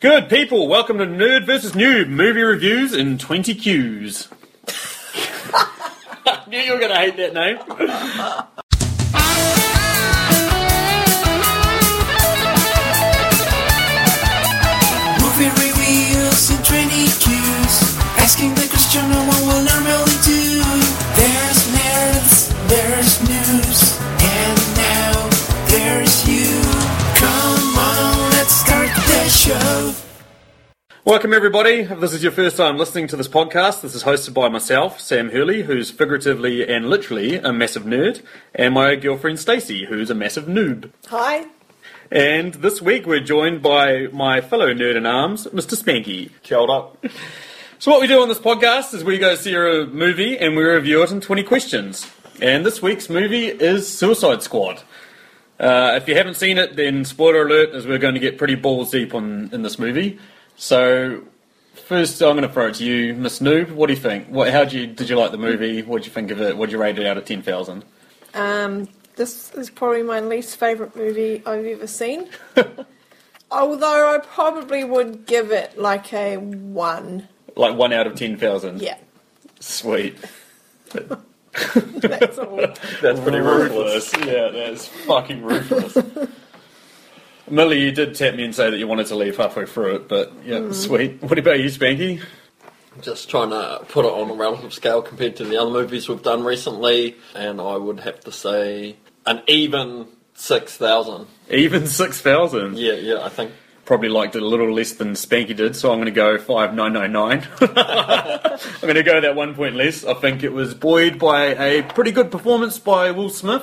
Good people, welcome to Nerd vs. Noob movie reviews in 20 Qs. I knew you were going to hate that name. Show. Welcome everybody. If this is your first time listening to this podcast, this is hosted by myself, Sam Hurley, who's figuratively and literally a massive nerd, and my girlfriend Stacey, who's a massive noob. Hi. And this week we're joined by my fellow nerd in arms, Mr. Spanky. Killed up. So what we do on this podcast is we go see a movie and we review it in 20 questions. And this week's movie is Suicide Squad. Uh, if you haven't seen it, then spoiler alert, as we're going to get pretty balls deep on in this movie. So first, I'm going to throw it to you, Miss Noob. What do you think? What, how did you did you like the movie? What did you think of it? What did you rate it out of 10,000? Um, this is probably my least favourite movie I've ever seen. Although I probably would give it like a one. Like one out of 10,000. Yeah, Sweet. that's. That's pretty ruthless. Ruthless. Yeah, that's fucking ruthless. Millie, you did tap me and say that you wanted to leave halfway through it, but yeah, sweet. What about you, Spanky? Just trying to put it on a relative scale compared to the other movies we've done recently, and I would have to say an even 6,000. Even 6,000. Yeah, yeah, I think. Probably liked it a little less than Spanky did, so I'm going to go 5999. I'm going to go that one point less. I think it was buoyed by a pretty good performance by Will Smith.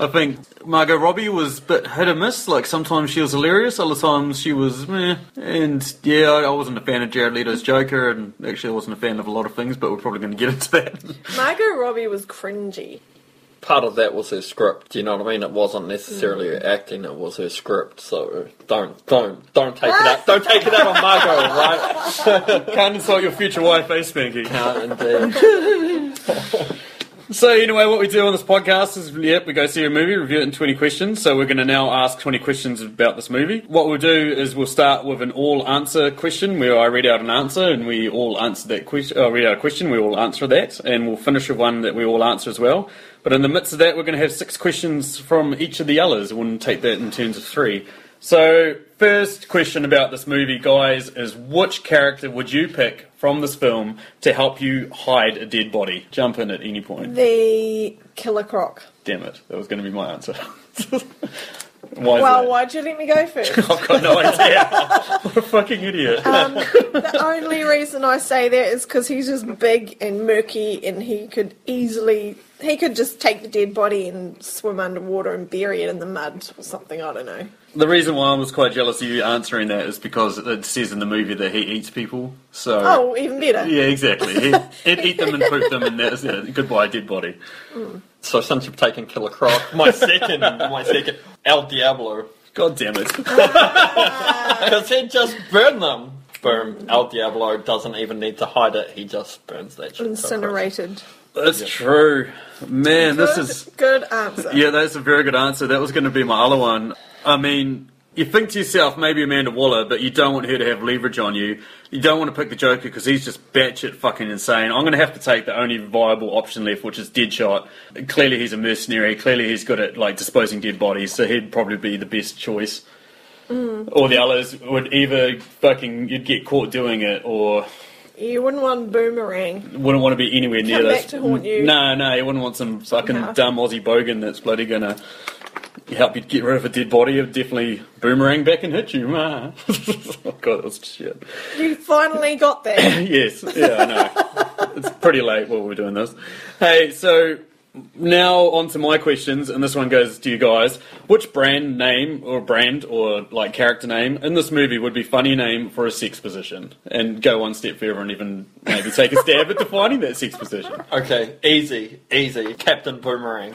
I think Margot Robbie was a bit hit or miss. Like sometimes she was hilarious, other times she was meh. And yeah, I wasn't a fan of Jared Leto's Joker, and actually I wasn't a fan of a lot of things, but we're probably going to get into that. Margot Robbie was cringy. Part of that was her script, you know what I mean? It wasn't necessarily her acting, it was her script, so don't, don't, don't take it out, don't take it out on Margot, right? Can't insult your future wife, eh, Spanky? Can't indeed. So anyway, what we do on this podcast is, yep, we go see a movie, review it in 20 questions. So we're going to now ask 20 questions about this movie. What we'll do is we'll start with an all-answer question, where I read out an answer and we all answer that question. Uh, read out a question, we all answer that, and we'll finish with one that we all answer as well. But in the midst of that, we're going to have six questions from each of the others. We'll take that in terms of three. So first question about this movie, guys, is which character would you pick from this film to help you hide a dead body? Jump in at any point. The Killer Croc. Damn it, that was going to be my answer. Why Well, that? why'd you let me go first? I've got no idea. what a fucking idiot. Um, the only reason I say that is because he's just big and murky, and he could easily he could just take the dead body and swim underwater and bury it in the mud or something. I don't know. the reason why I was quite jealous of you answering that is because it says in the movie that he eats people. So Oh, even better. yeah, exactly. He'd, he'd eat them and poop them, and that's it. Goodbye, dead body. So since you've taken Killer Croc, my second, my second, El Diablo. God damn it. Ah. Because he'd just burn them. Boom. El Diablo doesn't even need to hide it, he just burns that shit. Incinerated. That's true. Man, this is good answer. Yeah, that's a very good answer. That was going to be my other one. I mean, you think to yourself, maybe Amanda Waller, but you don't want her to have leverage on you. You don't want to pick the Joker because he's just batshit fucking insane. I'm going to have to take the only viable option left, which is Deadshot. Clearly, he's a mercenary. Clearly, he's good at like disposing dead bodies, so he'd probably be the best choice. Mm. Or the others would either fucking you'd get caught doing it, or You wouldn't want boomerang. wouldn't want to be anywhere near Come those. back to haunt you. No, no, you wouldn't want some fucking Somehow. dumb Aussie bogan that's bloody gonna help you get rid of a dead body. It'd definitely boomerang back and hit you. Ah. oh god, that was shit. You finally got there. yes, yeah, I know. it's pretty late while we're doing this. Hey, so now on to my questions, and this one goes to you guys. Which brand name or brand or like character name in this movie would be funny name for a sex position? And go one step further and even maybe take a stab at defining that sex position. Okay, easy, easy. Captain Boomerang.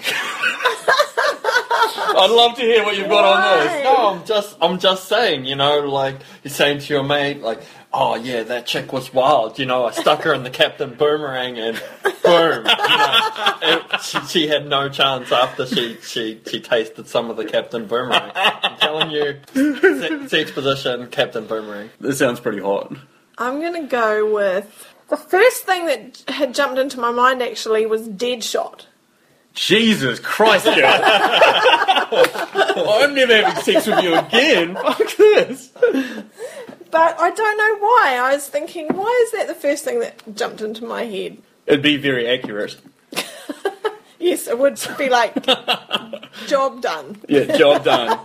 I'd love to hear what you've got on this. No, I'm just, I'm just saying, you know, like you're saying to your mate, like, oh yeah, that chick was wild, you know, I stuck her in the Captain Boomerang and boom, you know, it, she, she had no chance after she, she, she tasted some of the Captain Boomerang. I'm telling you, se- sex position, Captain Boomerang. This sounds pretty hot. I'm gonna go with the first thing that had jumped into my mind actually was Deadshot. Jesus Christ, girl. I'm never having sex with you again. Fuck this. But I don't know why. I was thinking, why is that the first thing that jumped into my head? It'd be very accurate. Yes, it would be like job done. Yeah, job done.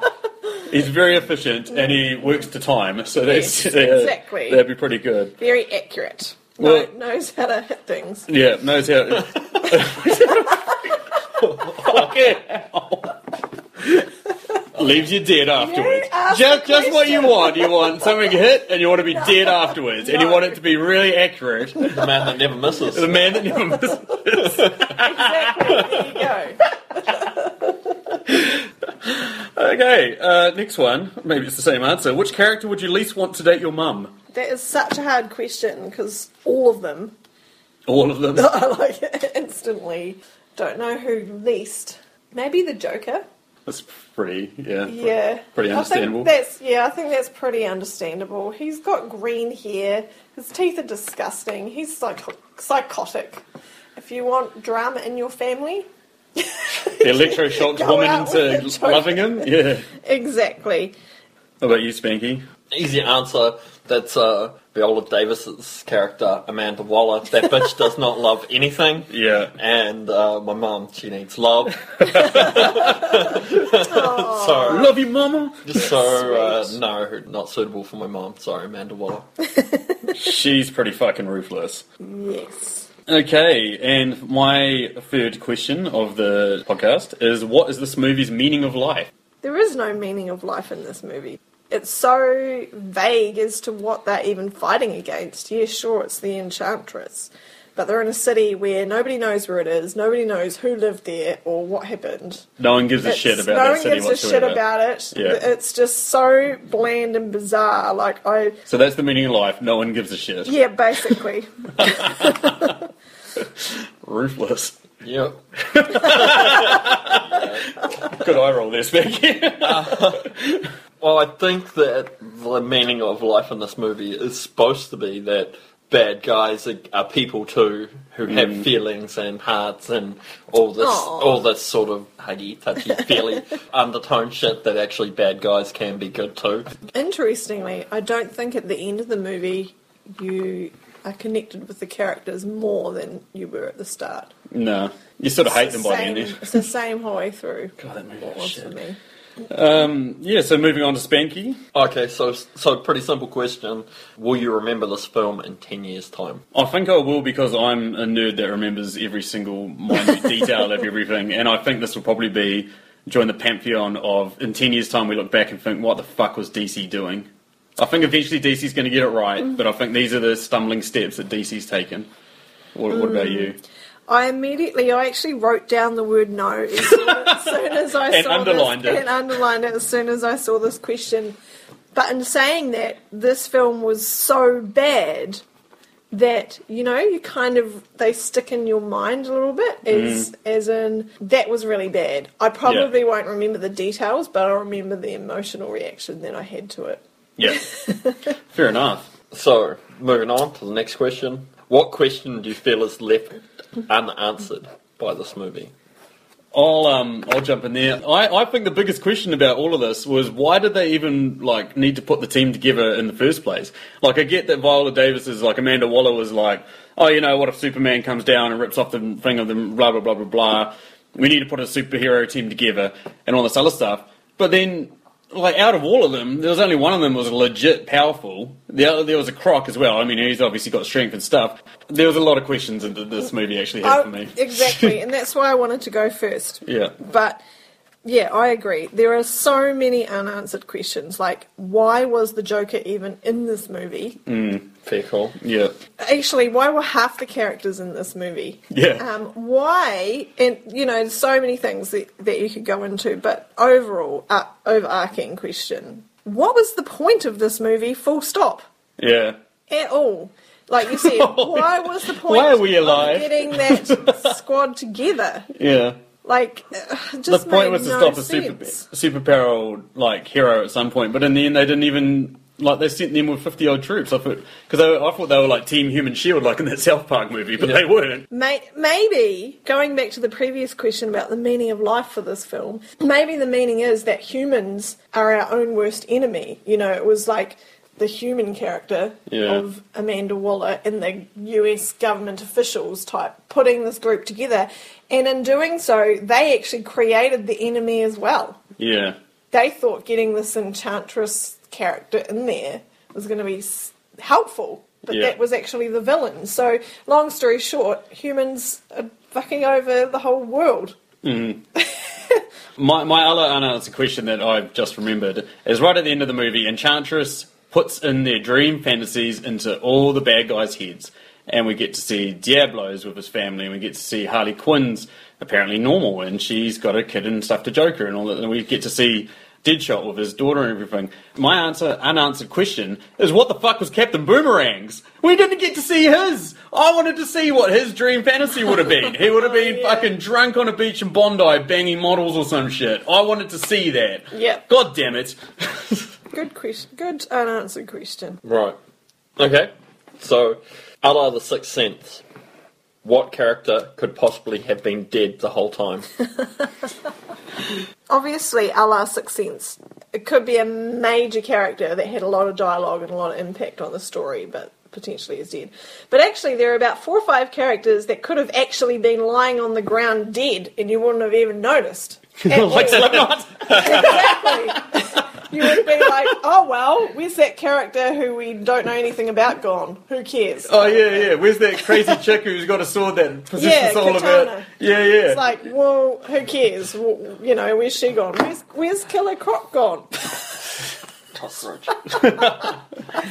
He's very efficient and he works to time, so that's Yes, yeah, exactly. That'd be pretty good. Very accurate. Well- Know- knows how to hit things. Yeah, knows how. Fucking hell. Leaves you dead afterwards. asked Just, just what you want. You want something hit, and you want to be dead afterwards, and you want it to be really accurate. The man that never misses. The man that never misses. Exactly. There you go. Okay, uh, next one. Maybe it's the same answer. Which character would you least want to date your mum? That is such a hard question because all of them All of them. I like it instantly. Don't know who least. Maybe the Joker. That's pretty, yeah. Yeah, Pretty I understandable. think that's yeah. I think that's pretty understandable. He's got green hair. His teeth are disgusting. He's psycho- psychotic. If you want drama in your family, The electroshocked Go woman out into loving him? Yeah. exactly. How about you, Spanky? Easy answer. That's uh, Viola Davis's character, Amanda Waller. That bitch does not love anything. Yeah. And uh, my mom, she needs love. So, Love you, mama. so uh, no, not suitable for my mom. Sorry, Amanda Waller. She's pretty fucking ruthless. yes. Okay, and my third question of the podcast is what is this movie's meaning of life? There is no meaning of life in this movie. It's so vague as to what they're even fighting against. Yeah, sure, it's the Enchantress. But they're in a city where nobody knows where it is, nobody knows who lived there or what happened. No one gives a It's- shit about it. no that one city gives a shit about it. Yeah. It's just so bland and bizarre. Like I, So that's the meaning of life. No one gives a shit. yeah, basically. Ruthless. Yep. Good eye roll there, Spanky. Uh-huh. Well, I think that the meaning of life in this movie is supposed to be that bad guys are, are people too who have mm. feelings and hearts and all this Aw. all this sort of huggy touchy feely undertone shit that actually bad guys can be good too. Interestingly, I don't think at the end of the movie you are connected with the characters more than you were at the start. no. You sort of hate them by the end. It's the same whole way through. God, that movie was was shit. for me. Um, yeah, so moving on to Spanky. Okay, so so pretty simple question: Will you remember this film in ten years' time? I think I will because I'm a nerd that remembers every single minute detail of everything, and I think this will probably be join the pantheon of in ten years' time we look back and think, what the fuck was DC doing? I think eventually DC's going to get it right, but I think these are the stumbling steps that DC's taken. What, what about you? I immediately, I actually wrote down the word no as soon as, soon as I And saw underlined this, it. and underlined it as soon as I saw this question. But in saying that, this film was so bad that you know you kind of they stick in your mind a little bit as mm. as in that was really bad. I probably won't remember the details, but I'll remember the emotional reaction that I had to it. Yeah, fair enough. So, moving on to the next question. What question do you feel is left unanswered by this movie? I'll um I'll jump in there. I, I think the biggest question about all of this was why did they even like need to put the team together in the first place? Like I get that Viola Davis is like Amanda Waller was like, oh you know what if Superman comes down and rips off the thing of them blah blah blah blah blah. We need to put a superhero team together and all this other stuff. But then like out of all of them, there was only one of them was legit powerful. The other, there was a Croc as well. I mean, he's obviously got strength and stuff. There was a lot of questions that this movie actually had oh, for Oh, me. exactly, and that's why I wanted to go first. Yeah. But Yeah, I agree. There are so many unanswered questions. Like, why was the Joker even in this movie? Fair call. Yeah. Actually, why were half the characters in this movie? Yeah. Um, why? And you know, there's so many things that, that you could go into, but overall, uh, overarching question: What was the point of this movie? Full stop. Yeah. At all. Like you said, why was the point Why are we of alive? getting that squad together? Yeah. Like, The point made was to no stop a super sense. superpower like hero at some point, but in the end they didn't even like they sent them with fifty odd troops. I thought because I thought they were like Team Human Shield, like in that South Park movie, but they weren't. May- maybe going back to the previous question about the meaning of life for this film, maybe the meaning is that humans are our own worst enemy. You know, it was like the human character Yeah. of Amanda Waller and the US government officials type putting this group together, and in doing so, they actually created the enemy as well. Yeah. They thought getting this enchantress character in there was going to be helpful, but Yeah. that was actually the villain. So, long story short, humans are fucking over the whole world. Mm-hmm. My my other uh, unanswered question that I've just remembered is right at the end of the movie, Enchantress puts in their dream fantasies into all the bad guys' heads. And we get to see Diablo's with his family, and we get to see Harley Quinn's apparently normal, and she's got a kid and stuff to Joker and all that. And we get to see Deadshot with his daughter and everything. My answer, unanswered question, is what the fuck was Captain Boomerang's? We didn't get to see his. I wanted to see what his dream fantasy would have been. He would have been yeah. fucking drunk on a beach in Bondi banging models or some shit. I wanted to see that. Yeah. God damn it. Good question. Good unanswered question. Right. Okay. So, a The Sixth Sense, what character could possibly have been dead the whole time? Obviously, a la Sixth Sense. It could be a major character that had a lot of dialogue and a lot of impact on the story, but potentially is dead. But actually, there are about four or five characters that could have actually been lying on the ground dead, and you wouldn't have even noticed. Like Slipknot. exactly. You would be like, oh well, where's that character who we don't know anything about gone? Who cares? Oh yeah, yeah. Where's that crazy chick who's got a sword that possesses Yeah, all of Katana. it? Yeah, yeah. It's like, well, who cares? Well, you know, where's she gone? Where's, where's Killer Croc gone? Cockroach.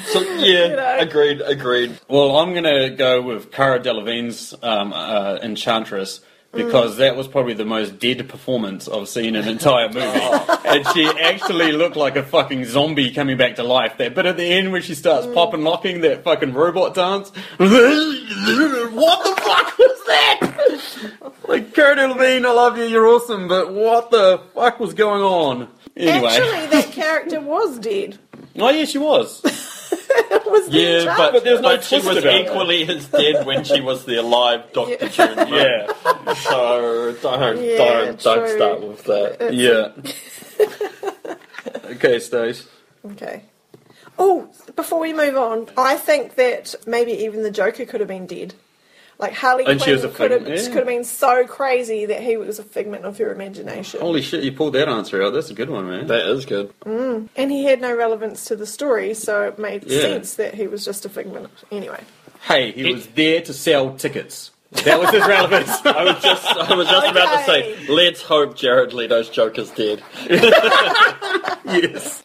so, yeah, know. agreed, agreed. Well, I'm going to go with Cara Delevingne's um, uh, Enchantress because mm. that was probably the most dead performance I've seen in an entire movie. and she actually looked like a fucking zombie coming back to life. That bit at the end where she starts mm. pop and locking that fucking robot dance. what the fuck was that? like, Cara Delevingne, I love you, you're awesome, but what the fuck was going on? Anyway. Actually, that character was dead. oh, yeah, she was. It was the Yeah, Enchantress. but, But there's no but she was about it. equally as dead when she was the alive Dr. Yeah. June. yeah. So, don't, Yeah, don't, don't start with that. Yeah. okay, Stace. Okay. Oh, before we move on, I think that maybe even the Joker could have been dead. Like Harley And she Quinn was a could have, figment, yeah. could have been so crazy that he was a figment of her imagination. Holy shit, you pulled that answer out. That's a good one, man. That is good. Mm. And he had no relevance to the story, so it made Yeah. sense that he was just a figment. Anyway. Hey, he was there to sell tickets. That was his relevance. I was just, I was just about to say, let's hope Jared Leto's Joker's dead. yes.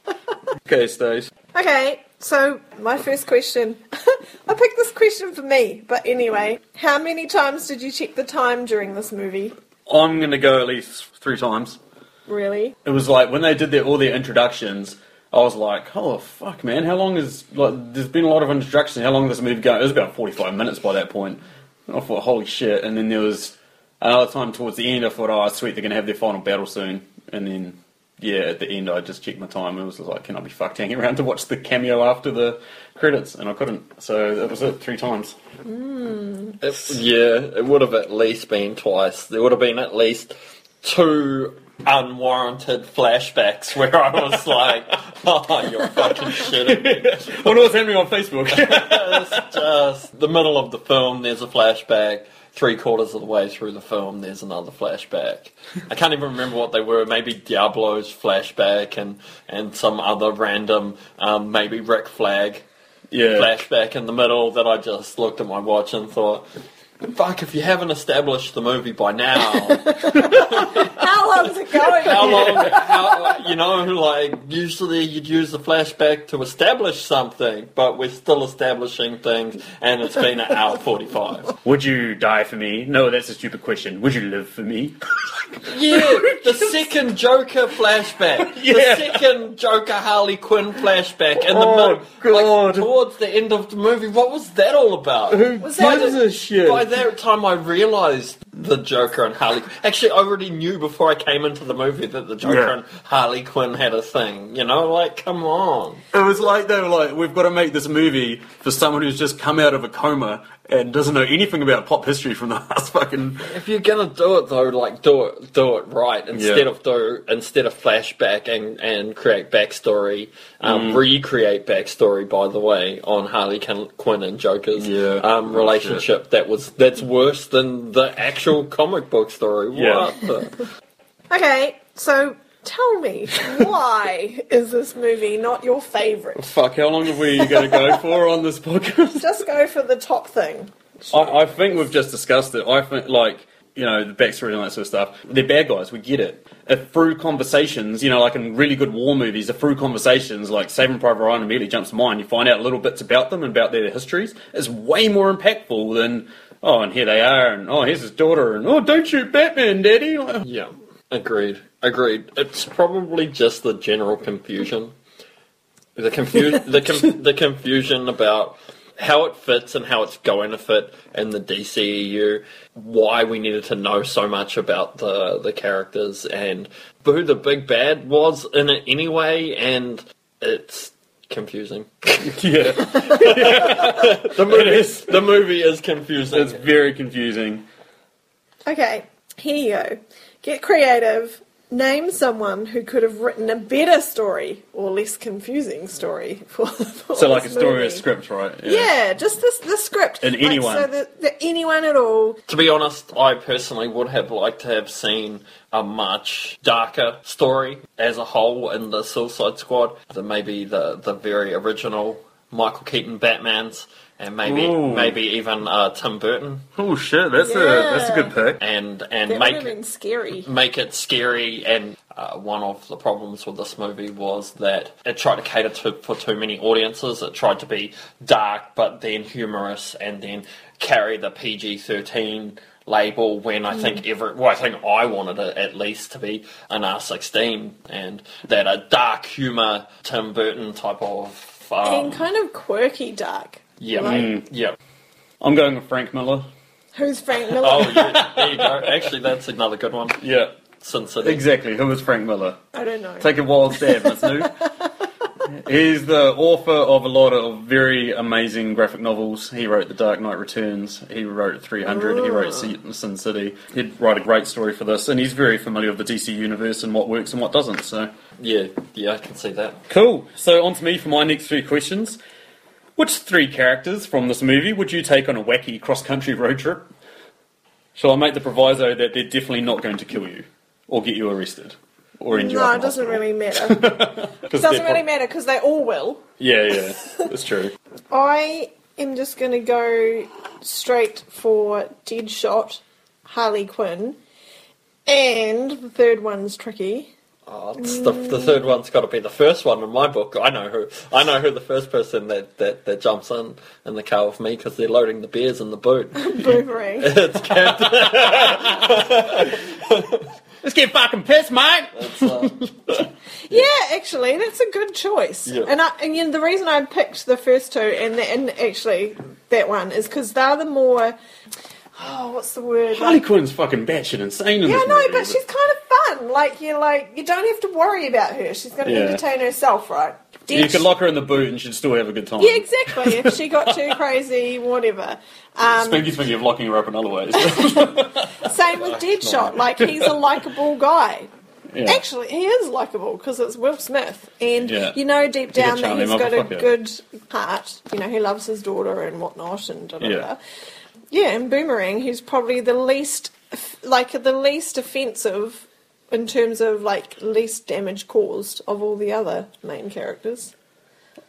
Okay, Stace. Okay, so my first question. I picked this question for me, but anyway, how many times did you check the time during this movie? I'm gonna go at least three times. Really? It was like when they did their, all their introductions. I was like, "Oh fuck, man! How long is like? There's been a lot of introductions. How long does this movie go?" It was about 45 minutes by that point. And I thought, "Holy shit!" And then there was another time towards the end. I thought, "Oh, sweet, they're gonna have their final battle soon." And then, yeah, at the end, I just checked my time. And it was like, "Can I be fucked hanging around to watch the cameo after the credits?" And I couldn't. So that was it, three times. Mm. It, yeah, it would have at least been twice. There would have been at least two unwarranted flashbacks where I was like, oh, you're fucking shitting me. What was happening on Facebook? It's just the middle of the film, there's a flashback. Three quarters of the way through the film, there's another flashback. I can't even remember what they were. Maybe Diablo's flashback and, and some other random, um, maybe Rick Flag yeah. flashback in the middle that I just looked at my watch and thought, fuck, if you haven't established the movie by now, How long's it going? how long, how, you know, like, usually you'd use the flashback to establish something, but we're still establishing things, and it's been an hour 45. Would you die for me? No, that's a stupid question. Would you live for me? Yeah, the second Joker flashback. Yeah. The second Joker Harley Quinn flashback. And the Oh, mid- like, towards the end of the movie, what was that all about? Who Was by, that- the, a shit? That time, I realised the Joker and Harley. Actually, I already knew before I came into the movie that the Joker Yeah. and Harley Quinn had a thing. You know, like, come on. It was like they were like, we've got to make this movie for someone who's just come out of a coma and doesn't know anything about pop history from the last fucking. If you're gonna do it though, like do it, do it right instead Yeah. of do instead of flashback and and create backstory, um, recreate backstory. By the way, on Harley Quinn and Joker's Yeah. um, Oh, relationship, that was that's worse than the actual comic book story. Yeah. What? The? Okay, so tell me, why is this movie not your favourite? Fuck, how long have we got to go for on this podcast? Just go for the top thing. I, I think we've just discussed it. I think, like, you know, the backstory and all that sort of stuff. They're bad guys, we get it. If through conversations, you know, like in really good war movies, if through conversations, like Saving Private Ryan immediately jumps to mind, you find out little bits about them and about their histories, it's way more impactful than, oh, and here they are, and oh, here's his daughter, and oh, don't shoot Batman, Daddy. Yeah, agreed. Agreed. It's probably just the general confusion. The confu- the com- the confusion about how it fits and how it's going to fit in the DCEU. Why we needed to know so much about the the characters and who the big bad was in it anyway, and it's confusing. yeah, The movie the movie is confusing. it's very confusing. Okay, here you go. Get creative. Name someone who could have written a better story or less confusing story for, for So, like a story movie. or script, right? Yeah, just this the script. And Like, anyone. so the, the anyone at all. To be honest, I personally would have liked to have seen a much darker story as a whole in the Suicide Squad than maybe the, the very original Michael Keaton Batmans, and maybe Ooh. maybe even uh, Tim Burton, Oh shit, that's a that's a good pick. and and That make been scary. make it scary. And uh, one of the problems with this movie was that it tried to cater to for too many audiences. It tried to be dark, but then humorous, and then carry the PG thirteen label. When I think every, well, I think I wanted it at least to be an R sixteen, and that a dark humor Tim Burton type of. Um, and kind of quirky dark. Yeah, like- mm. yeah. I'm going with Frank Miller. Who's Frank Miller? Oh, yeah, there you go. Actually, that's another good one. Yeah, Sin City. exactly. Who is Frank Miller? I don't know. Take a wild stab, Miss New. He's the author of a lot of very amazing graphic novels. He wrote The Dark Knight Returns. He wrote 300. He wrote Sin City. He'd write a great story for this, and he's very familiar with the DC universe and what works and what doesn't. So Yeah, yeah, I can see that. cool. So on to me for my next three questions. Which three characters from this movie would you take on a wacky cross-country road trip? Shall I make the proviso that they're definitely not going to kill you or get you arrested or end you no, up it doesn't hospital? really matter. Doesn't really prob- matter because they all will. Yeah, yeah, that's true. I am just going to go straight for Deadshot, Harley Quinn, and the third one's tricky. Oh, it's the, the third one's got to be the first one in my book. I know who. I know who the first person that, that, that jumps in in the car with me because they're loading the beers in the boot. Boomerang. it's Captain. Let's get fucking pissed, mate. It's, uh, yeah, actually, that's a good choice. Yeah. And, I, and you know, the reason I picked the first two and the, and actually that one is because they're the more. Oh, what's the word? Harley Quinn's fucking batshit insane in Yeah, this no, movie, but she's kind of fun. Like you're like you don't have to worry about her. She's going to Yeah. entertain herself, right? You Dead could lock her in the boot and she'd still have a good time. Yeah, exactly. If she got too crazy, whatever. Um, Spanky's thinking of locking her up in other ways. same with Deadshot. Like he's a likable guy. yeah. Actually, he is likable because it's Will Smith, and Yeah. you know deep He's down that he's got a good heart. You know, he loves his daughter and whatnot, and da da Yeah. da. Yeah, and Boomerang, who's probably the least, like the least offensive in terms of like least damage caused of all the other main characters.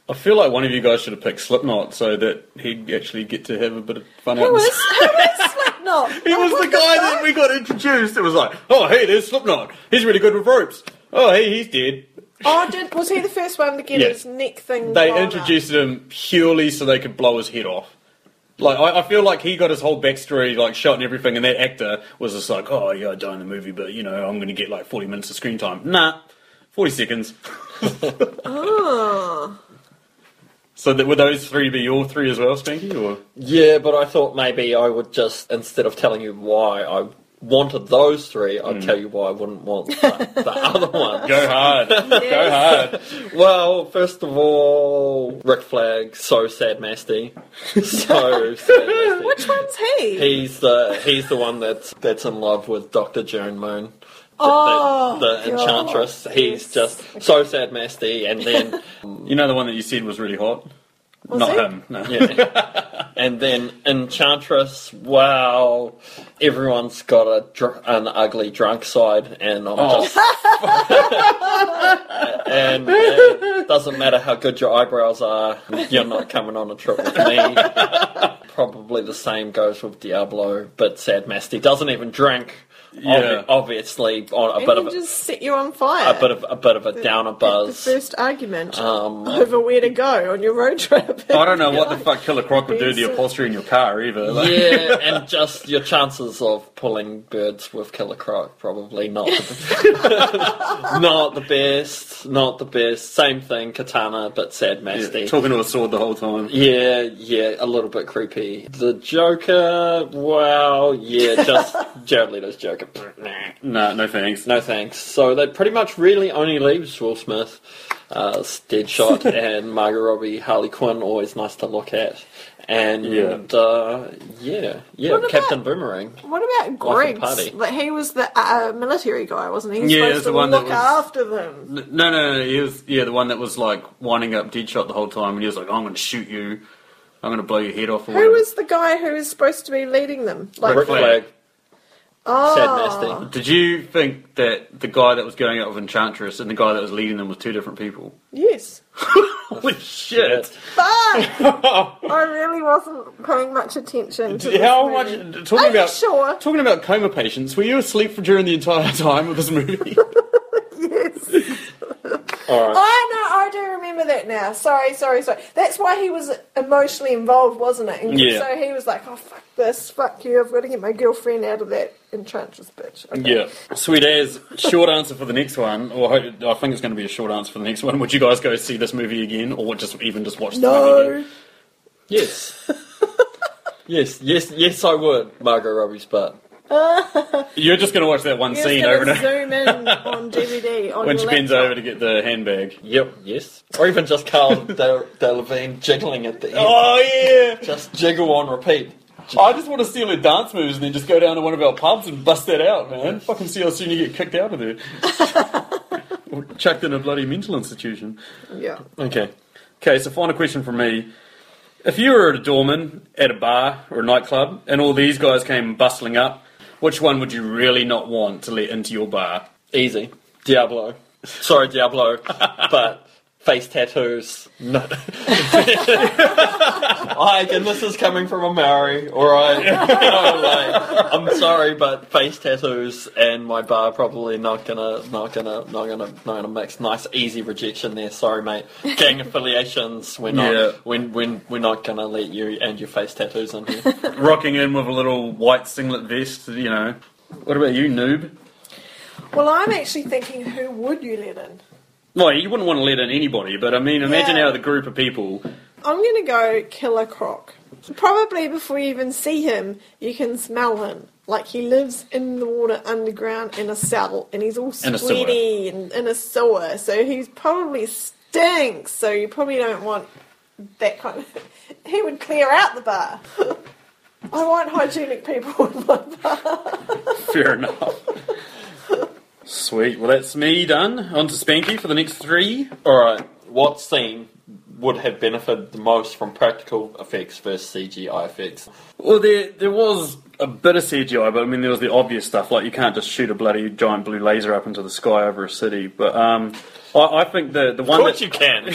I feel like one of you guys should have picked Slipknot so that he'd actually get to have a bit of fun Who in is this. who is Slipknot. He was the guy that we got introduced. It was like, oh, hey, there's Slipknot. He's really good with ropes. Oh, hey, he's dead. Oh, did was he the first one to get Yes. his neck thing? They blown up? introduced him purely so they could blow his head off. Like I, I feel like he got his whole backstory like shot and everything, and that actor was just like, "Oh yeah, I die in the movie, but you know I'm going to get like 40 minutes of screen time." Nah, 40 seconds. Oh. So that, would those three be your three as well, Spanky? Or Yeah, but I thought maybe I would just instead of telling you why I wanted those three, I'd hmm. tell you why I wouldn't want the, the other one. go hard, go hard. Well, first of all, Rick Flag, so sad, masty, so sad, masty. Which one's he? He's the he's the one that's that's in love with Doctor June Moon. The- Oh, the, the God. enchantress. He's just so sad, masty, and then You know the one that you said was really hot. Was Not he? him. No. yeah, and then enchantress. Wow, everyone's got a dr- an ugly drunk side, and I'm Oh. just and it doesn't matter how good your eyebrows are, you're not coming on a trip with me. Probably the same goes with Diablo, but Sad Masty doesn't even drink. Yeah. Obvi- obviously, on a And bit of a, just set you on fire. a bit of a bit of a downer The buzz. first argument Um, over where to go on your road trip. I don't know what the fuck Killer Croc would do to the upholstery in your car either. Like, Yeah, and just your chances of pulling birds with Killer Croc probably not the, not the best, not the best. Same thing, Katana, but sad yeah, talking to a sword the whole time. Yeah, yeah, a little bit creepy. The Joker, well, yeah, just Jared Leto's Joker. Nah, Nah, no thanks. no thanks. So that pretty much really only leaves Will Smith, uh, Deadshot, and Margot Robbie, Harley Quinn, always nice to look at. And Yeah. uh, yeah, yeah, What about- Captain Boomerang. What about Life of Griggs? Party. Like he was the uh, military guy, wasn't he? He's Yeah, supposed it's to the one that look was- after them. No, no, no. He was yeah, the one that was like winding up Deadshot the whole time, and he was like, "I'm going to shoot you. I'm going to blow your head off." Or Who whatever. was the guy who was supposed to be leading them? Like, Rick Flag. Flag. oh, Sad nasty. Did you think that the guy that was going out with Enchantress and the guy that was leading them was two different people? Yes, Holy shit! but I really wasn't paying much attention to this How movie. much talking Are you about sure? talking about coma patients? Were you asleep for during the entire time of this movie? Yes. All right. I know, I do remember that now. Sorry, sorry, sorry. That's why he was emotionally involved, wasn't it? And Yeah. So he was like, oh, fuck this, fuck you, I've got to get my girlfriend out of that enchantress bitch. Okay. yeah. Sweet as short answer for the next one, or I think it's going to be a short answer for the next one. Would you guys go see this movie again, or just even just watch the movie again? No. Yes. yes, yes, yes, I would. Margot Robbie's butt. You're just going to watch that one You're scene over and over zoom in on DVD on when your she bends over to get the handbag. Yep, yes. Or even just Cara De- Delevingne jiggling at the end. Oh yeah! Just jiggle on repeat. I just want to steal her dance moves and then just go down to one of our pubs and bust that out, man. Fucking see how soon you get kicked out of there. or chucked in a bloody mental institution. Yeah. Okay. Okay, so final question from me. If you were a doorman at a bar or a nightclub and all these guys came bustling up, which one would you really not want to let into your bar? Easy. Diablo. Sorry, Diablo. but face tattoos. No. I, and this is coming from a Maori, alright? You know, like, I'm sorry, but face tattoos and my bar probably not gonna, not gonna, not gonna, not gonna mix. Nice, easy rejection there. Sorry, mate. Gang affiliations, we're not, Yeah. we're, we're, we're not gonna let you and your face tattoos in here. Rocking in with a little white singlet vest, you know. What about you, noob? Well, I'm actually thinking, who would you let in? Well, you wouldn't want to let in anybody, but I mean, imagine Yeah. how the group of people. I'm going to go Killer Croc. Probably before you even see him, you can smell him. Like he lives in the water underground in a cell, and he's all In a sewer. sweaty and in a sewer. So he's probably stinks. So you probably don't want that kind of. He would clear out the bar. I want hygienic people in my bar. Fair enough. Sweet. Well, that's me done. On to Spanky for the next three. Alright, what scene would have benefited the most from practical effects versus CGI effects? Well, there there was a bit of CGI, but I mean, there was the obvious stuff like you can't just shoot a bloody giant blue laser up into the sky over a city. But um, I, I think the the one Of course that you can.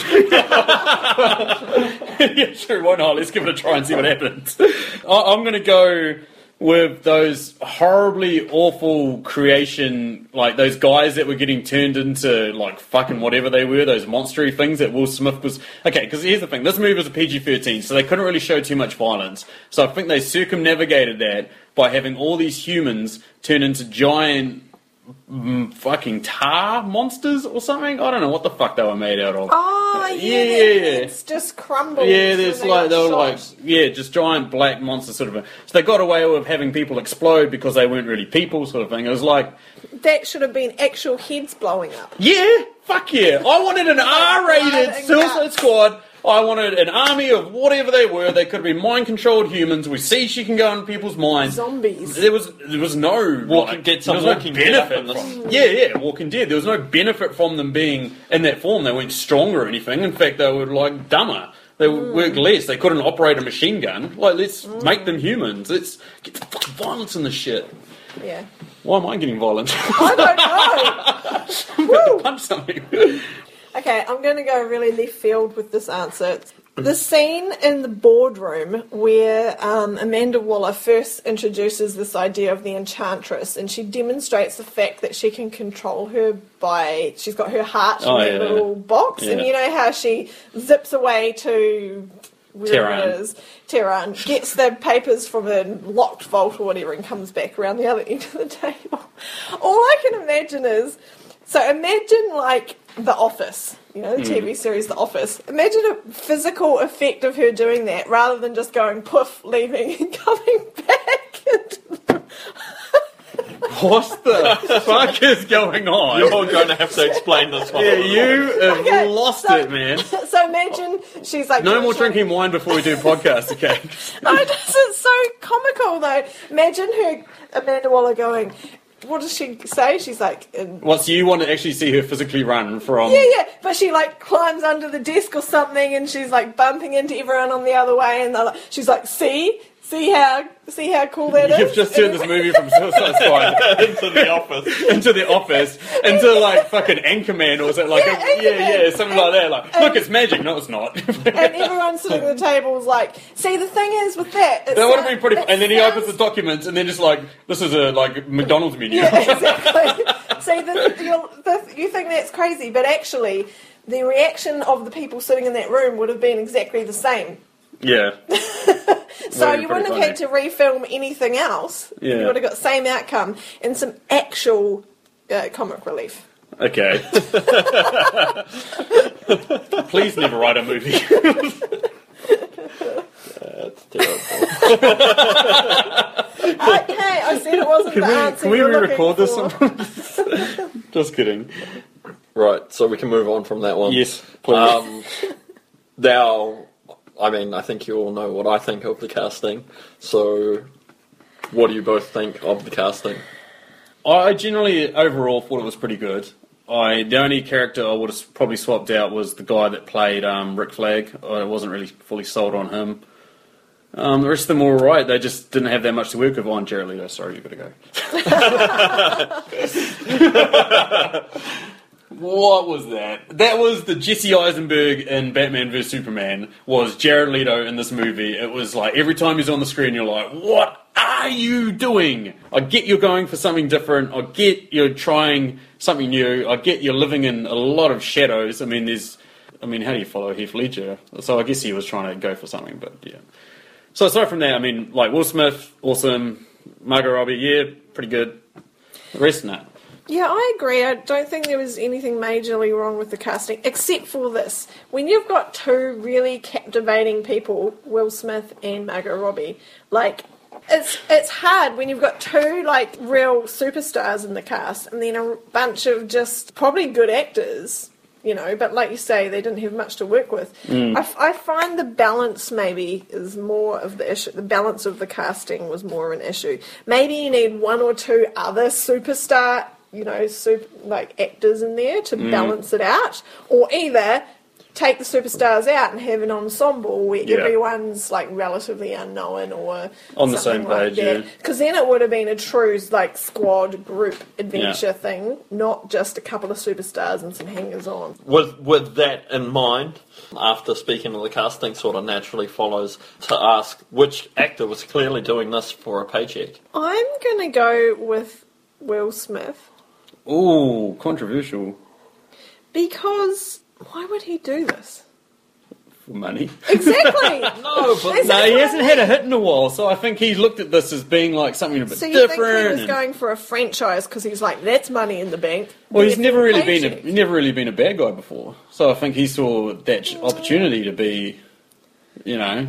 yeah, sure, why not? Let's give it a try and see what happens. I, I'm going to go with those horribly awful creation, like those guys that were getting turned into like fucking whatever they were, those monstery things that Will Smith was. Okay, because here's the thing: this movie was a PG-13, so they couldn't really show too much violence. So I think they circumnavigated that by having all these humans turn into giant. Fucking tar monsters or something? I don't know what the fuck they were made out of. Oh, yeah, Yeah, yeah, heads just crumbled. Yeah, there's like they were like yeah, just giant black monsters sort of. A, so they got away with having people explode because they weren't really people, sort of thing. It was like, That should have been actual heads blowing up. yeah, fuck yeah, I wanted an R-rated Suicide. Squad. I wanted an army of whatever they were. They could be mind-controlled humans. We see she can go in people's minds. Zombies. There was there was no Walking like, Dead, some there was no Walking Dead benefit in this. from yeah yeah Walking Dead. There was no benefit from them being in that form. They weren't strong or anything. In fact, they were like dumber. They Mm. worked less. They couldn't operate a machine gun. Like let's make them humans. Let's get the fucking violence in the shit. Yeah. Why am I getting violent? I don't know. Woo! Punch something. Okay, I'm going to go really left field with this answer. The scene in the boardroom where um, Amanda Waller first introduces this idea of the enchantress, and she demonstrates the fact that she can control her by she's got her heart Oh, in that yeah. little box, and you know how she zips away to wherever Tehran. it is, Tehran, gets the papers from a locked vault or whatever, and comes back around the other end of the table. All I can imagine is so imagine like The Office, you know, the hmm. TV series The Office. Imagine a physical effect of her doing that rather than just going poof, leaving and coming back. into the- what the fuck is going on? You're going to have to explain this one. yeah, you have Okay, lost so- it, man. so imagine she's like No more something- drinking wine before we do podcast, okay? No, this is so comical though. Imagine her Amanda Waller going. What does she say? She's like, in, What, you want to actually see her physically run from... yeah, yeah, but she like climbs under the desk or something, and she's like bumping into everyone on the other way, and they're like, she's like, see, see how, see how cool that is. You've just turned this movie from Suicide Squad Into the office. into the office, into like fucking Anchorman, or is it like Yeah, a, yeah, yeah, something like that. Like, look, it's magic. No, it's not. and everyone sitting at the table is like, see, the thing is with that, it That would have been pretty. it And then he sounds- opens the documents, and then just like, this is a like McDonald's menu. Yeah, exactly. See, the, the, you think that's crazy, but actually, the reaction of the people sitting in that room would have been exactly the same. yeah. So you wouldn't have had to refilm anything else. Yeah. You would have got same outcome and some actual uh, comic relief. Okay. Please never write a movie. That's terrible. I, hey, I said it wasn't Can the we, answer can we you're re-record this? looking for. Some? Just kidding. Right, so we can move on from that one. Yes, please. Um, now, I mean, I think you all know what I think of the casting. So, what do you both think of the casting? I generally overall thought it was pretty good. I the only character I would have probably swapped out was the guy that played um, Rick Flag. I wasn't really fully sold on him. Um, the rest of them were alright. They just didn't have that much to work with. On Jared Leto, sorry, you've got to go. what was that? That was the Jesse Eisenberg in Batman vs Superman. Was Jared Leto in this movie? It was like every time he's on the screen, you're like, what are you doing? I get you're going for something different. I get you're trying something new. I get you're living in a lot of shadows. I mean, there's, I mean, how do you follow Heath Ledger? So I guess he was trying to go for something, but yeah. So aside from that, I mean, like Will Smith, awesome. Margot Robbie, yeah, pretty good. The rest, nah. Yeah, I agree. I don't think there was anything majorly wrong with the casting, except for this. When you've got two really captivating people, Will Smith and Margot Robbie, like it's it's hard when you've got two like real superstars in the cast, and then a bunch of just probably good actors. You know, but like you say, they didn't have much to work with. Mm. I, f- I find the balance maybe is more of the issue. The balance of the casting was more of an issue. Maybe you need one or two other superstar, you know, super, like actors in there to mm. balance it out, or either take the superstars out and have an ensemble where Yeah. everyone's like relatively unknown or On the same like page, yeah. Because then it would have been a true like squad group adventure Yeah. thing, not just a couple of superstars and some hangers on. With with that in mind, after speaking to the casting, sort of naturally follows to ask which actor was clearly doing this for a paycheck. I'm gonna go with Will Smith Ooh, controversial because why would he do this? for money. Exactly. No, but No, he hasn't had a hit in a while, so I think he looked at this as being like something a bit So you think different. he was and- going for a franchise because he's like, that's money in the bank. well, he's never really been a he's never really been a bad guy before, so I think he saw that ch- opportunity to be, you know.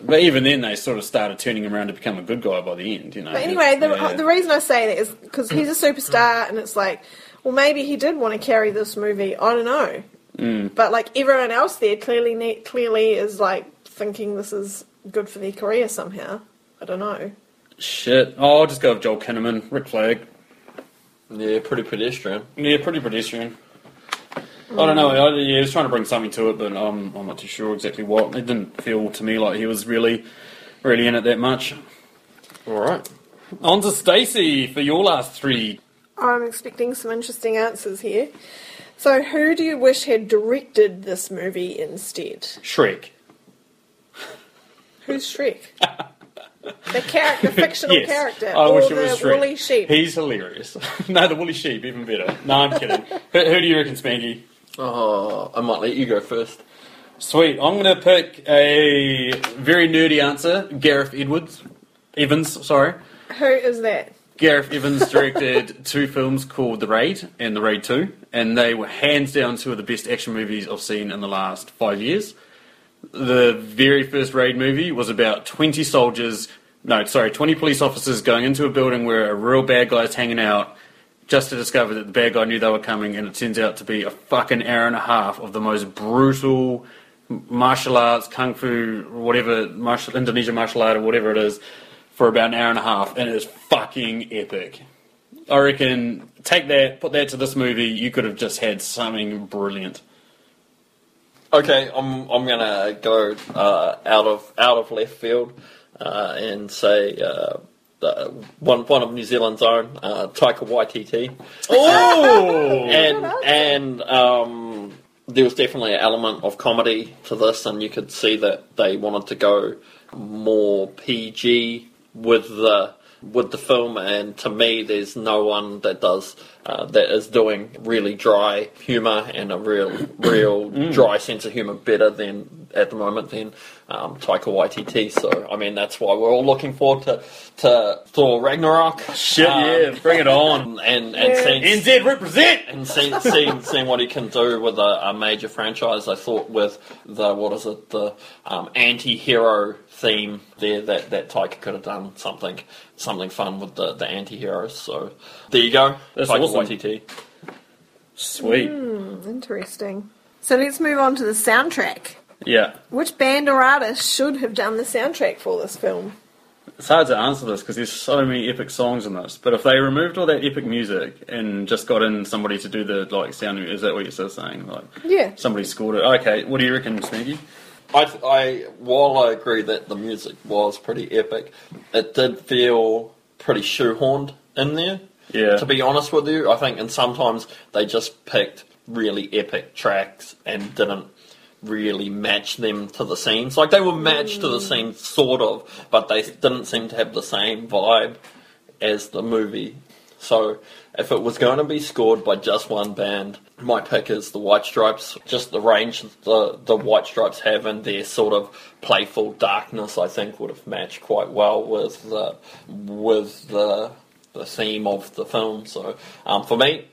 But even then, they sort of started turning him around to become a good guy by the end, you know. But anyway, the, Yeah. the reason I say that is because he's a superstar, and it's like, well, maybe he did want to carry this movie. I don't know. Mm. But like everyone else there, clearly, clearly is like thinking this is good for their career somehow. I don't know. Shit. Oh, I'll just go with Joel Kinnaman, Rick Flag. yeah, pretty pedestrian. Yeah, pretty pedestrian. I don't know. I, yeah, he was trying to bring something to it, but um, I'm not too sure exactly what. It didn't feel to me like he was really, really in it that much. All right. On to Stacey for your last three. I'm expecting some interesting answers here. So, who do you wish had directed this movie instead? Shrek. Who's Shrek? the character, fictional yes. character, I or wish the it was Shrek. woolly sheep? He's hilarious. no, the woolly sheep, even better. No, I'm kidding. who, who do you reckon, Spanky? Oh, I might let you go first. Sweet. I'm going to pick a very nerdy answer. Gareth Edwards. Evans, sorry. Who is that? Gareth Evans directed two films called The Raid and The Raid 2, and they were hands down two of the best action movies I've seen in the last five years. The very first Raid movie was about 20 soldiers, no, sorry, 20 police officers going into a building where a real bad guy is hanging out just to discover that the bad guy knew they were coming, and it turns out to be a fucking hour and a half of the most brutal martial arts, kung fu, whatever, martial, Indonesian martial art or whatever it is, for about an hour and a half, and it is fucking epic. I reckon take that, put that to this movie, you could have just had something brilliant. Okay, I'm I'm gonna go uh, out of out of left field uh, and say uh, the, one one of New Zealand's own, uh, Taika Waititi. Oh! and and um, there was definitely an element of comedy to this, and you could see that they wanted to go more PG with the with the film. And to me, there's no one that does uh, that is doing really dry humor and a real real dry sense of humor better than at the moment than um, Taika Waititi. So I mean, that's why we're all looking forward to to Thor Ragnarok. Shit, Um, yeah, bring it on. and and Yeah. seeing, NZ represent! and seeing, seeing, seeing what he can do with a, a major franchise. I thought with the what is it the um, anti-hero theme there that that Taika could have done something something fun with the the anti-heroes. So there you go, That's Taika awesome. Waititi. Sweet. Hmm, interesting. So let's move on to the soundtrack. Yeah. Which band or artist should have done the soundtrack for this film? It's hard to answer this because there's so many epic songs in this. But if they removed all that epic music and just got in somebody to do the like sound, is that what you're still saying? Like Yeah. somebody scored it. Okay, what do you reckon, Sneaky? I, I while I agree that the music was pretty epic, it did feel pretty shoehorned in there. Yeah. To be honest with you, I think, and sometimes they just picked really epic tracks and didn't really match them to the scenes. Like they were matched to the mm. scene, sort of, but they didn't seem to have the same vibe as the movie. So if it was going to be scored by just one band, my pick is the White Stripes. Just the range the the White Stripes have and their sort of playful darkness, I think, would have matched quite well with the with the the theme of the film. So um, for me,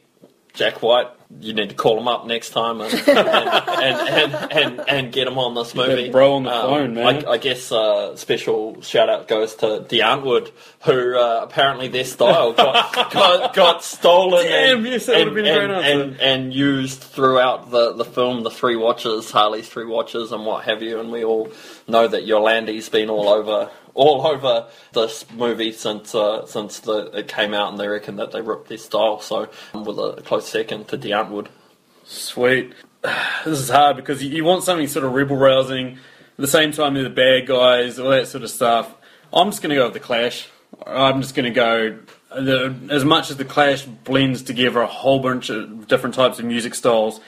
Jack White, you need to call him up next time and and, and, and, and, and get him on this movie. Um, bro on the phone, man. I, I guess uh, special shout out goes to Die Antwoord, who uh, apparently their style got got, got stolen and, yes, that would've and, been a great and, and, and used throughout the, the film, the three watches, Harley's three watches, and what have you. And we all know that Yolandi's been all over all over this movie since uh, since the, it came out, and they reckon that they ripped their style. So, um, with a close second to Die Antwoord. Sweet. this is hard because you, you want something sort of rebel rousing. At the same time, they're the bad guys, all that sort of stuff. I'm just going to go with the Clash. I'm just going to go. The, as much as the Clash blends together a whole bunch of different types of music styles,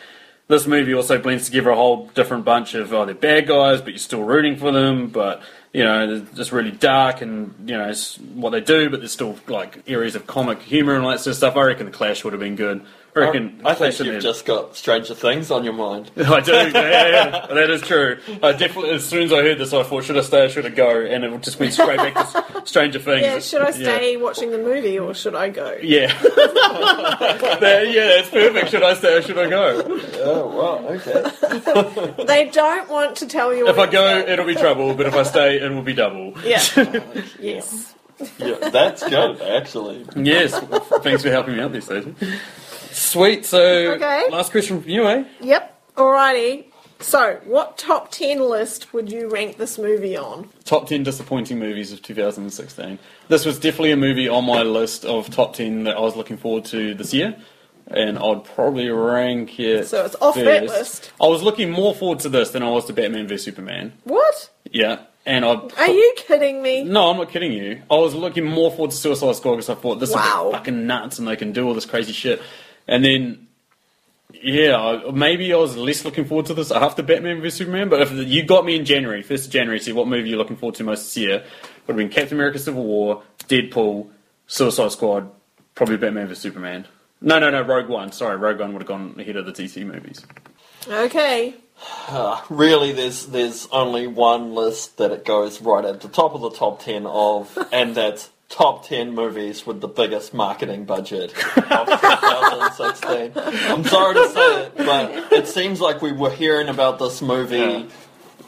this movie also blends together a whole different bunch of oh, they're bad guys, but you're still rooting for them. But you know, just really dark and you know it's what they do, but there's still like areas of comic humor and all that sort of stuff. I reckon the Clash would have been good. I reckon. I think you've have- just got Stranger Things on your mind. I do. Yeah, yeah, yeah. that is true. I definitely, as soon as I heard this, I thought, should I stay or should I go? And it just went straight back to Stranger Things. Yeah, should I stay watching the movie or should I go? Yeah. That- yeah, that's perfect. Should I stay or should I go? Oh, wow, okay. They don't want to tell you. If I go, it's it'll be trouble. But if I stay, it will be double. yeah, yes. Yeah, that's good, actually. Yes. Thanks for helping me out there, Stacey. Sweet. So, Okay. last question from you, eh? Yep. Alrighty. So, what top ten list would you rank this movie on? Top 10 disappointing movies of 2016. This was definitely a movie on my list of top 10 that I was looking forward to this year. And I'd probably rank it. So it's off that list. I was looking more forward to this than I was to Batman v Superman. What? Yeah. And I. Are you kidding me? No, I'm not kidding you. I was looking more forward to Suicide Squad because I thought this Wow. is fucking nuts and they can do all this crazy shit. And then, yeah, maybe I was less looking forward to this after Batman v Superman. But if you got me in January, first of January, see what movie you're looking forward to most this year, would have been Captain America: Civil War, Deadpool, Suicide Squad, probably Batman v Superman. No, no, no, Rogue One. Sorry, Rogue One would have gone ahead of the DC movies. Okay. Uh, really, there's there's only one list that it goes right at the top of the top ten of, and that's top ten movies with the biggest marketing budget of 2016. I'm sorry to say it, but it seems like we were hearing about this movie. Yeah.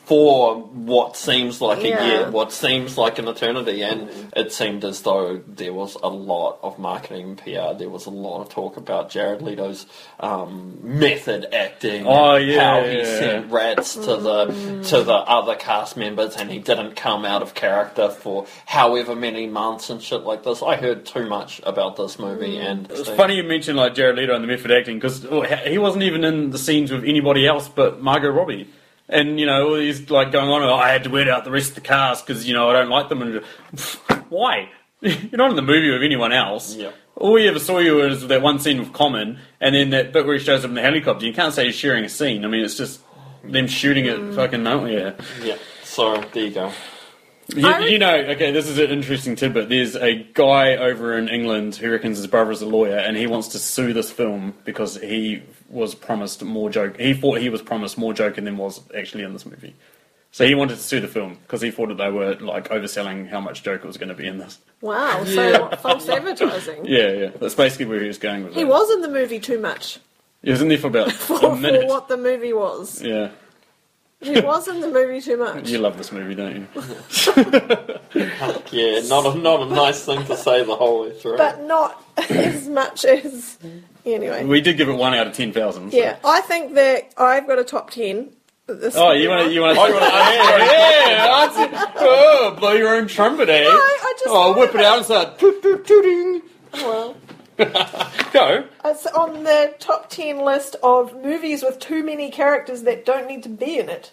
For what seems like a year, what seems like an eternity, and it seemed as though there was a lot of marketing and PR. There was a lot of talk about Jared Leto's um, method acting, Oh, and yeah, how he yeah, sent rats to the to the other cast members, and he didn't come out of character for however many months and shit like this. I heard too much about this movie, and It's funny you mentioned like Jared Leto and the method acting because he wasn't even in the scenes with anybody else but Margot Robbie. And you know he's like going on. Oh, I had to weed out the rest of the cast because you know I don't like them. And why? You're not in the movie with anyone else. Yeah. All we ever saw you was that one scene with Common, and then that bit where he shows up in the helicopter. You can't say he's sharing a scene. I mean, it's just them shooting it fucking nowhere. Yeah, so there you go. You, I- you know, okay, this is an interesting tidbit. There's a guy over in England who reckons his brother is a lawyer, and he wants to sue this film because he was promised more joke. He thought he was promised more joking than was actually in this movie. So he wanted to sue the film because he thought that they were like overselling how much Joker was going to be in this. Wow. So Yeah. false advertising. Yeah, yeah, that's basically where he was going with He it. He was in the movie too much He was in there for about for, a for what the movie was. Yeah, He was in the movie too much. you love this movie, don't you? Yeah, not a not a nice thing to say the whole way through. But not as much as. Anyway. We did give it one out of ten thousand. so- Yeah, I think that I've got a top 10. This Oh, you want to? You want to? I wanna- yeah, that's- oh, blow your own trumpet, eh? I just oh, thought whip it about- out and start toot toot tooting. Well, Go. it's on the top 10 list of movies with too many characters that don't need to be in it.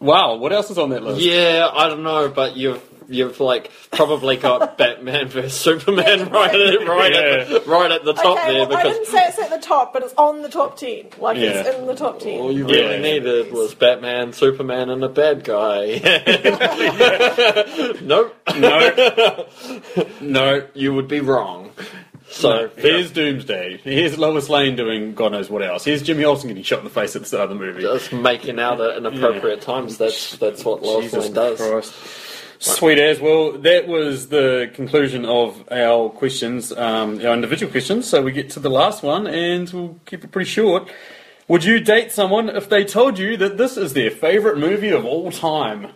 Wow, what else is on that list? yeah, I don't know, but you've you've like probably got Batman vs Superman right at right at the, right at the top okay, there well, I because didn't say it's at the top, but it's on the top 10. Like, it's in the top 10. all you Yeah. really needed was Batman, Superman, and a bad guy. nope, No, no. you would be wrong. So Here's Doomsday. Here's Lois Lane doing God knows what else. Here's Jimmy Olsen getting shot in the face at the start of the movie. just making out at inappropriate times. That's that's what Lois Jesus Lane does. Christ. Sweet as well. That was the conclusion of our questions, um, our individual questions. So we get to the last one, and we'll keep it pretty short. Would you date someone if they told you that this is their favourite movie of all time?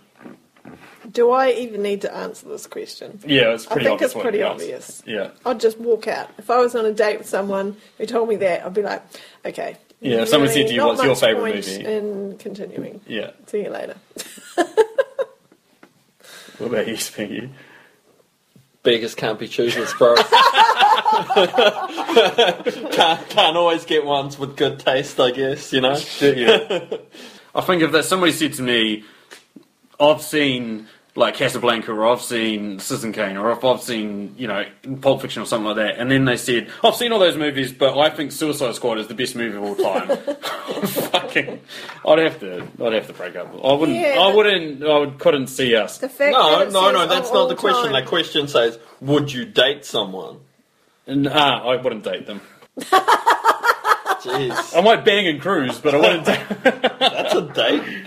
Do I even need to answer this question? Yeah, it's I pretty think obvious. it's pretty obvious. Yeah. I'd just walk out. If I was on a date with someone who told me that, I'd be like, okay. Yeah, if someone said to you, "What's your favourite point movie?" In continuing. Yeah. See you later. What about you, Spanky? Beggars can't be choosers, bro. can't, can't always get ones with good taste, I guess. You know. yeah. I think if that somebody said to me, I've seen like Casablanca or I've seen Citizen Kane or if I've seen, you know, Pulp Fiction or something like that, and then they said, I've seen all those movies, but I think Suicide Squad is the best movie of all time. Fucking, I'd have to, I'd have to break up. I wouldn't, Yeah, I wouldn't, I would, couldn't see us. The fact No, that no, no. That's not the question. time. That question says, "Would you date someone?" Nah, I wouldn't date them. Jeez, I might bang and cruise, but I wouldn't date. that's a date.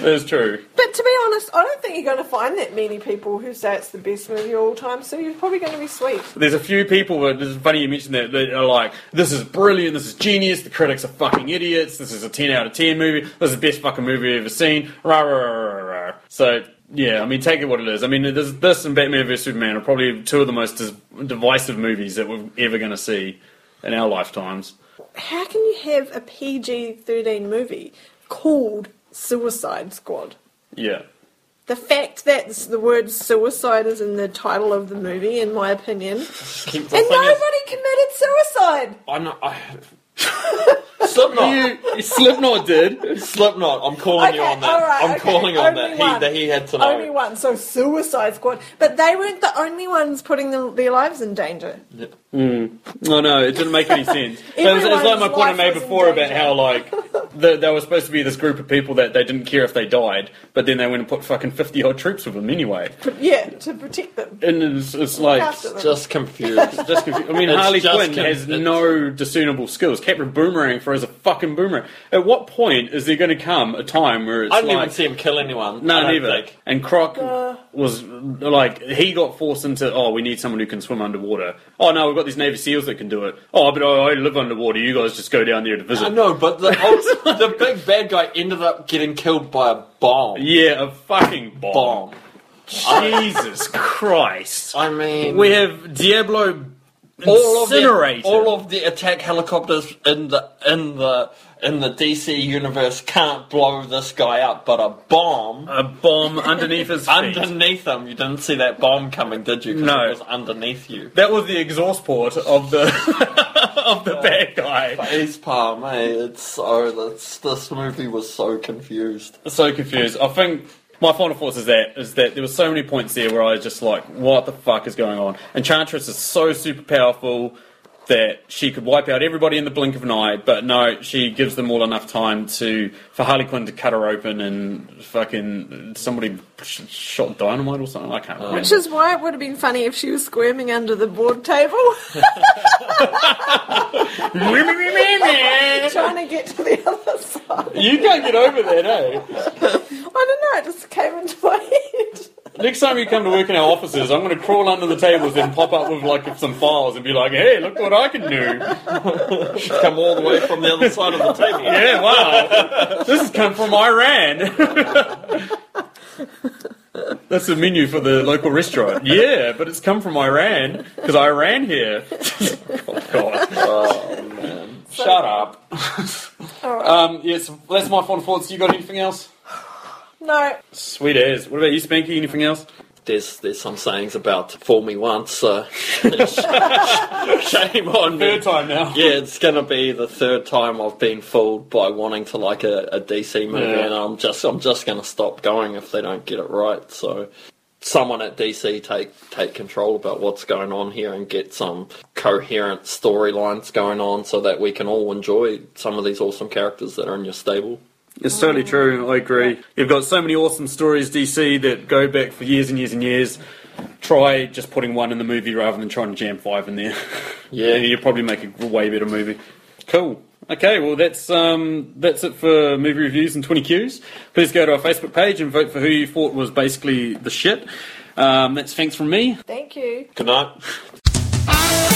That's true. But to be honest, I don't think you're going to find that many people who say it's the best movie of all time. So you're probably going to be sweet. There's a few people that it's funny you mentioned that that are like, this is brilliant, this is genius, the critics are fucking idiots, this is a ten out of ten movie, this is the best fucking movie I've ever seen. Rah rah rah rah rah. So yeah, I mean take it what it is. I mean this, this and Batman vs Superman are probably two of the most dis- divisive movies that we're ever going to see in our lifetimes. How can you have a PG-13 movie called Suicide Squad? Yeah. The fact that the word suicide is in the title of the movie, in my opinion, and thing is- nobody committed suicide. I know. I, Slipknot. You, Slipknot did. Slipknot. I'm calling you on that. all right, I'm okay, calling on only that. one. He that he had to know. Only one, so Suicide Squad. But they weren't the only ones putting the, their lives in danger. No, no, it didn't make any sense. it, was, it was like my point I made before about how like the, they were supposed to be this group of people that they didn't care if they died, but then they went and put fucking fifty odd troops with them anyway. Yeah, to protect them. And it's, it's like Just confused. just confu- I mean, It's Harley Quinn con- has no discernible skills. Captain Boomerang throws a fucking boomerang. At what point is there going to come a time where it's I didn't like even see him kill anyone. no, I neither. think. And Croc Uh. was like he got forced into. Oh, we need someone who can swim underwater. Oh no, we've got these Navy SEAls that can do it. Oh, but I, I live underwater. You guys just go down there to visit. I know, but the, the big bad guy ended up getting killed by a bomb. Yeah, a fucking bomb. Bomb. Jesus Christ. I mean, We have Diablo all of the incinerated. all of the attack helicopters in the in the in the DC universe can't blow this guy up, but a bomb a bomb underneath his feet. underneath him. You didn't see that bomb coming, did you? No. it was underneath you. that was the exhaust port of the of the bad guy. Face palm, eh? It's so that's this movie was so confused. So confused. I think my final thoughts is that is that there were so many points there where I was just like, what the fuck is going on? Enchantress is so super powerful that she could wipe out everybody in the blink of an eye, but no, she gives them all enough time to for Harley Quinn to cut her open and fucking somebody shot dynamite or something. I can't remember. Which is why it would have been funny if she was squirming under the board table, trying to get to the other side. you can't get over that, eh? I don't know, it just came into my head. Next time you come to work in our offices, I'm going to crawl under the tables and pop up with like some files and be like, "Hey, look what I can do!" Come all the way from the other side of the table. Yeah, wow. this has come from Iran. That's the menu for the local restaurant. Yeah, but it's come from Iran because I ran here. oh, God. Oh man. Shut up. Alright. Um, yes, that's my final thoughts. You got anything else? No, Sweet as. What about you, Spanky? Anything else? There's there's some sayings about fool me once, so shame on me. Third time now. Yeah, it's gonna be the third time I've been fooled by wanting to like a, a DC movie, Yeah. and I'm just I'm just gonna stop going if they don't get it right. So, someone at DC take take control about what's going on here and get some coherent storylines going on, so that we can all enjoy some of these awesome characters that are in your stable. It's totally true. I agree. You've got so many awesome stories, DC, that go back for years and years and years. Try just putting one in the movie rather than trying to jam five in there. Yeah. you'll probably make a way better movie. Cool. Okay, well that's um, that's it for movie reviews and twenty Qs. Please go to our Facebook page and vote for who you thought was basically the shit. Um, that's thanks from me. thank you. Good night.